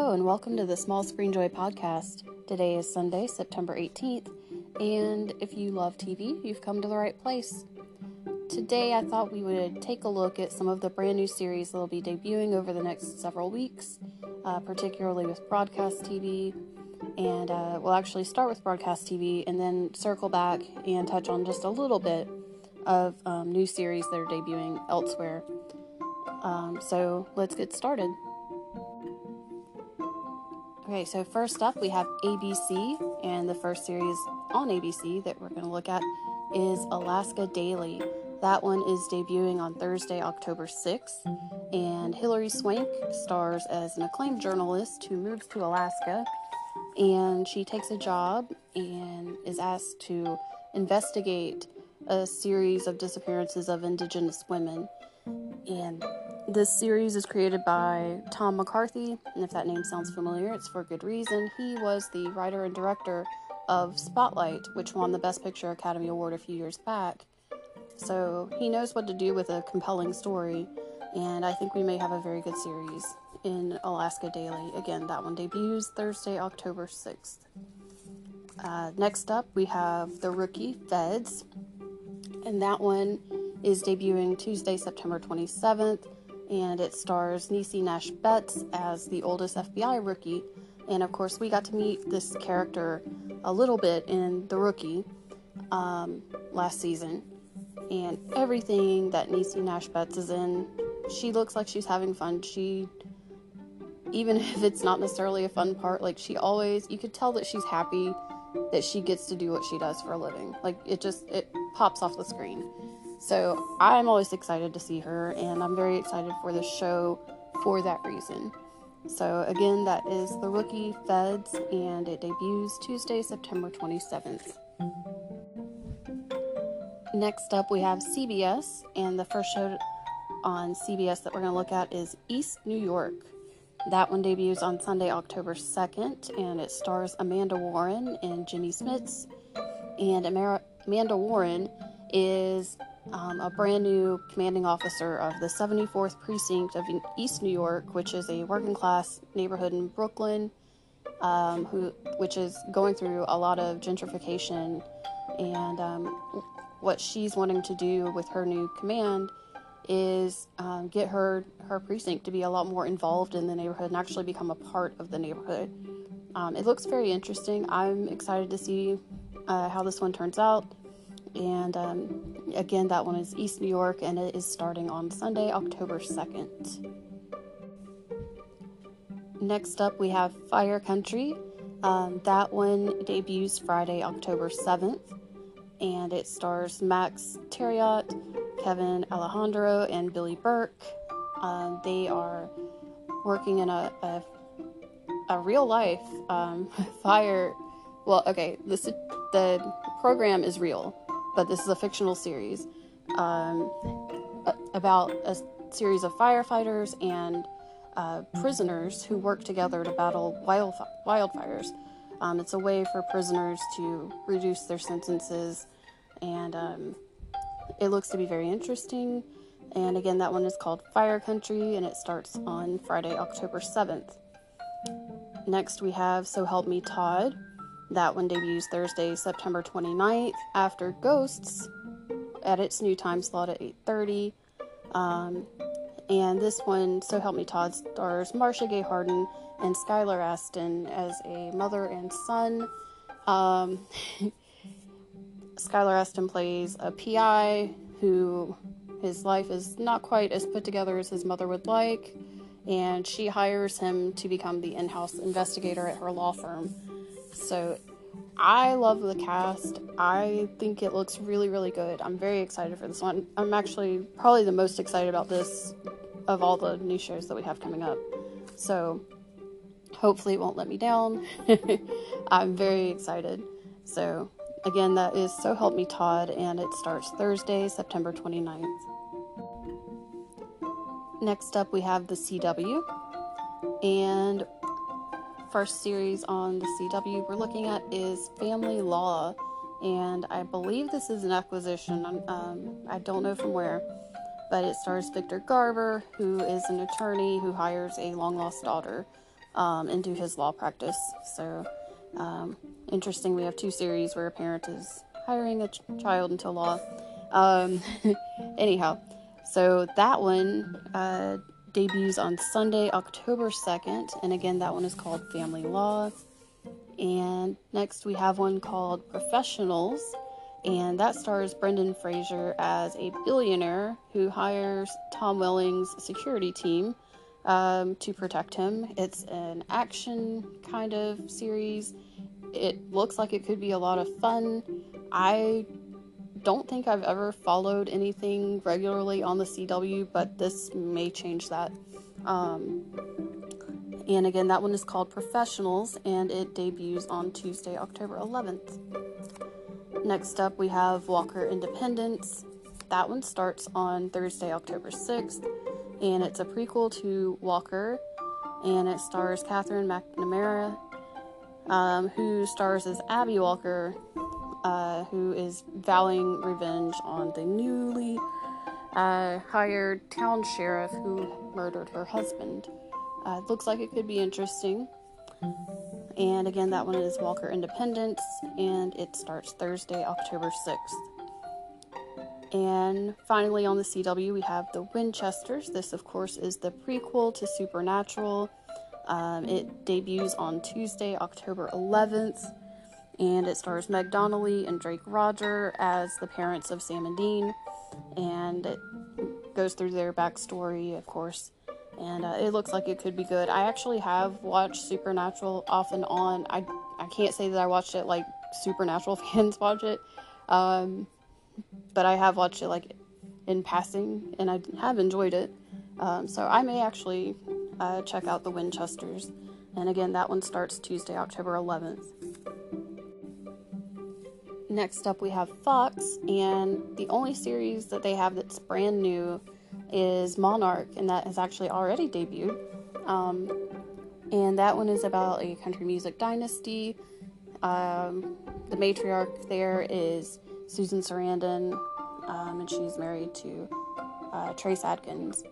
Hello, and welcome to the Small Screen Joy podcast. Today is Sunday, September 18th, and if you love TV, you've come to the right place. Today, I thought we would take a look at some of the brand new series that will be debuting over the next several weeks, uh, particularly with broadcast TV. And uh, we'll actually start with broadcast TV and then circle back and touch on just a little bit of um, new series that are debuting elsewhere. Um, so let's get started. Okay, so first up we have ABC, and the first series on ABC that we're going to look at is Alaska Daily. That one is debuting on Thursday, October 6th, and Hilary Swank stars as an acclaimed journalist who moves to Alaska, and she takes a job and is asked to investigate a series of disappearances of Indigenous women. And this series is created by Tom McCarthy, and if that name sounds familiar, it's for good reason. He was the writer and director of Spotlight, which won the Best Picture Academy Award a few years back. So he knows what to do with a compelling story, and I think we may have a very good series in Alaska Daily. Again, that one debuts Thursday, October 6th. Uh, next up, we have The Rookie Feds, and that one is debuting Tuesday, September 27th and it stars Niecy Nash Betts as the oldest FBI rookie. And of course, we got to meet this character a little bit in The Rookie um, last season. And everything that Niecy Nash Betts is in, she looks like she's having fun. She, even if it's not necessarily a fun part, like she always, you could tell that she's happy that she gets to do what she does for a living. Like it just, it pops off the screen. So I'm always excited to see her, and I'm very excited for the show for that reason. So again, that is The Rookie Feds, and it debuts Tuesday, September 27th. Next up, we have CBS, and the first show on CBS that we're going to look at is East New York. That one debuts on Sunday, October 2nd, and it stars Amanda Warren and Jimmy Smits. And Amanda Warren is um, a brand new commanding officer of the 74th Precinct of East New York, which is a working class neighborhood in Brooklyn, um, who which is going through a lot of gentrification. And um, what she's wanting to do with her new command is um, get her her precinct to be a lot more involved in the neighborhood and actually become a part of the neighborhood. Um, it looks very interesting. I'm excited to see uh, how this one turns out. And um, again, that one is East New York, and it is starting on Sunday, October 2nd. Next up, we have Fire Country. Um, that one debuts Friday, October 7th, and it stars Max Thieriot, Kevin Alejandro, and Billy Burke. Um, they are working in a, a, a real life um, fire. Well, okay, this, the program is real but this is a fictional series um, about a series of firefighters and uh, prisoners who work together to battle wild, wildfires. Um, it's a way for prisoners to reduce their sentences, and um, it looks to be very interesting. And again, that one is called Fire Country, and it starts on Friday, October 7th. Next, we have So Help Me Todd, that one debuts Thursday, September 29th after Ghosts at its new time slot at 8:30. Um, and this one, So Help Me Todd, stars Marcia Gay Harden and Skylar Astin as a mother and son. Um, Skylar Astin plays a PI who his life is not quite as put together as his mother would like, and she hires him to become the in house investigator at her law firm. So I love the cast. I think it looks really, really good. I'm very excited for this one. I'm actually probably the most excited about this of all the new shows that we have coming up. So hopefully it won't let me down. I'm very excited. So again, that is So Help Me Todd, and it starts Thursday, September 29th. Next up, we have the CW. And first series on the CW we're looking at is Family Law, and I believe this is an acquisition. Um, I don't know from where, but it stars Victor Garber, who is an attorney who hires a long lost daughter um, into his law practice. So, um, interesting. We have two series where a parent is hiring a ch- child into law. Um, anyhow, so that one uh, debuts on Sunday, October 2nd. And again, that one is called Family Law. And next we have one called Professionals. And that stars Brendan Fraser as a billionaire who hires Tom Welling's security team um, to protect him. It's an action kind of series. It looks like it could be a lot of fun. I don't think I've ever followed anything regularly on the CW, but this may change that. Um, and again, that one is called Professionals and it debuts on Tuesday, October 11th. Next up, we have Walker Independence. That one starts on Thursday, October 6th, and it's a prequel to Walker, and it stars Katherine McNamara, um, who stars as Abby Walker, uh, who is vowing revenge on the newly uh, hired town sheriff who murdered her husband. Uh, looks like it could be interesting. And again, that one is Walker Independence, and it starts Thursday, October 6th. And finally, on the CW, we have The Winchesters. This, of course, is the prequel to Supernatural. Um, it debuts on Tuesday, October 11th and it stars Meg Donnelly and Drake Rodger as the parents of Sam and Dean, and it goes through their backstory, of course, and uh, it looks like it could be good. I actually have watched Supernatural off and on. I I can't say that I watched it like Supernatural fans watch it, um, but I have watched it like in passing, and I have enjoyed it. Um, so I may actually uh, check out the Winchesters. And again, that one starts Tuesday, October 11th. Next up, we have Fox, and the only series that they have that's brand new is Monarch, and that has actually already debuted. Um, and that one is about a country music dynasty. Um, the matriarch there is Susan Sarandon, um, and she's married to uh, Trace Adkins.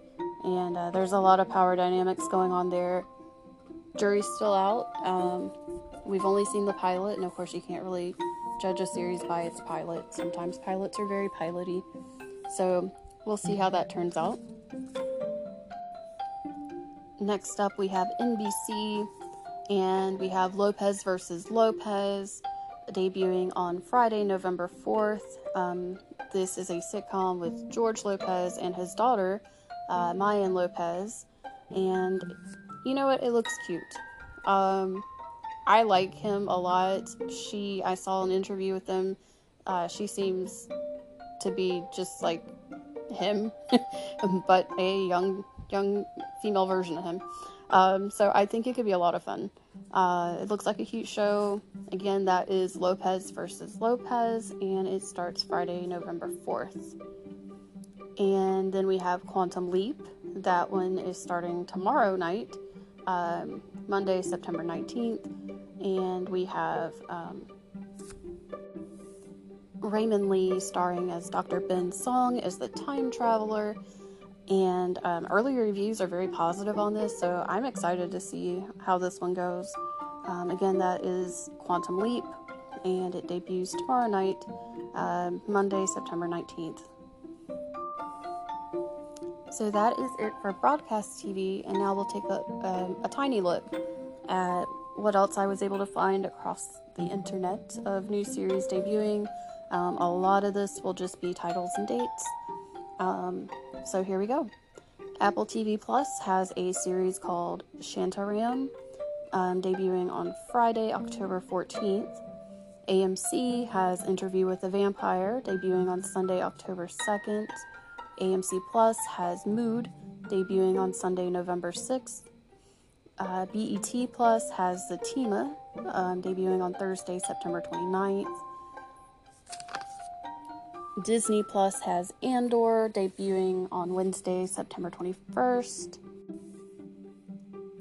And uh, there's a lot of power dynamics going on there. Jury's still out. Um, we've only seen the pilot, and of course, you can't really judge a series by its pilot. Sometimes pilots are very piloty. So we'll see how that turns out. Next up, we have NBC, and we have Lopez versus Lopez debuting on Friday, November 4th. Um, this is a sitcom with George Lopez and his daughter, uh, Mayan Lopez. And you know what? It looks cute. Um, I like him a lot. She, I saw an interview with him. Uh, she seems to be just like him, but a young, young female version of him. Um, so I think it could be a lot of fun. Uh, it looks like a cute show. Again, that is Lopez versus Lopez, and it starts Friday, November 4th. And then we have Quantum Leap. That one is starting tomorrow night, um, Monday, September 19th and we have um, Raymond Lee starring as Dr. Ben Song as the time traveler. And um, early reviews are very positive on this, so I'm excited to see how this one goes. Um, again, that is Quantum Leap, and it debuts tomorrow night, uh, Monday, September 19th. So that is it for broadcast TV, and now we'll take a, um, a tiny look at what else I was able to find across the internet of new series debuting. Um, a lot of this will just be titles and dates. Um, so here we go. Apple TV Plus has a series called Shantaram, um, debuting on Friday, October 14th. AMC has Interview with the Vampire, debuting on Sunday, October 2nd. AMC Plus has Mood, debuting on Sunday, November 6th. Uh, BET Plus has Zatima, um, debuting on Thursday, September 29th. Disney Plus has Andor, debuting on Wednesday, September 21st.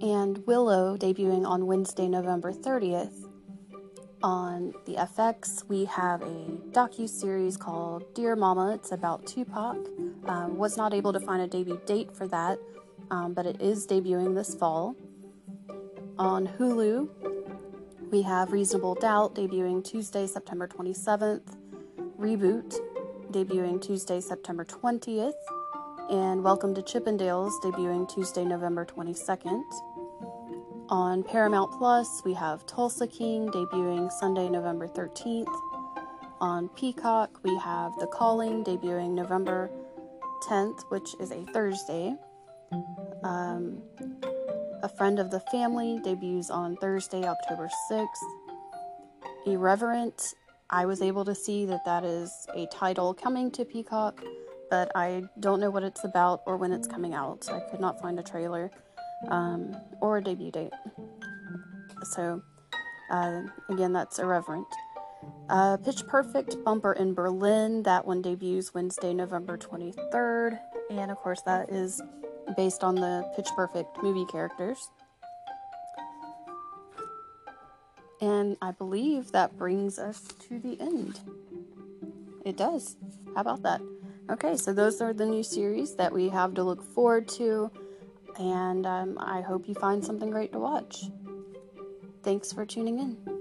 And Willow, debuting on Wednesday, November 30th. On the FX, we have a docu series called Dear Mama. It's about Tupac. Um, was not able to find a debut date for that, um, but it is debuting this fall. On Hulu, we have Reasonable Doubt debuting Tuesday, September 27th, Reboot debuting Tuesday, September 20th, and Welcome to Chippendales debuting Tuesday, November 22nd. On Paramount Plus, we have Tulsa King debuting Sunday, November 13th. On Peacock, we have The Calling debuting November 10th, which is a Thursday. Um, a Friend of the Family debuts on Thursday, October 6th. Irreverent, I was able to see that that is a title coming to Peacock, but I don't know what it's about or when it's coming out. I could not find a trailer um, or a debut date. So, uh, again, that's Irreverent. Uh, Pitch Perfect Bumper in Berlin, that one debuts Wednesday, November 23rd. And of course, that is based on the Pitch Perfect movie characters. And I believe that brings us to the end. It does. How about that? Okay, so those are the new series that we have to look forward to, and um, I hope you find something great to watch. Thanks for tuning in.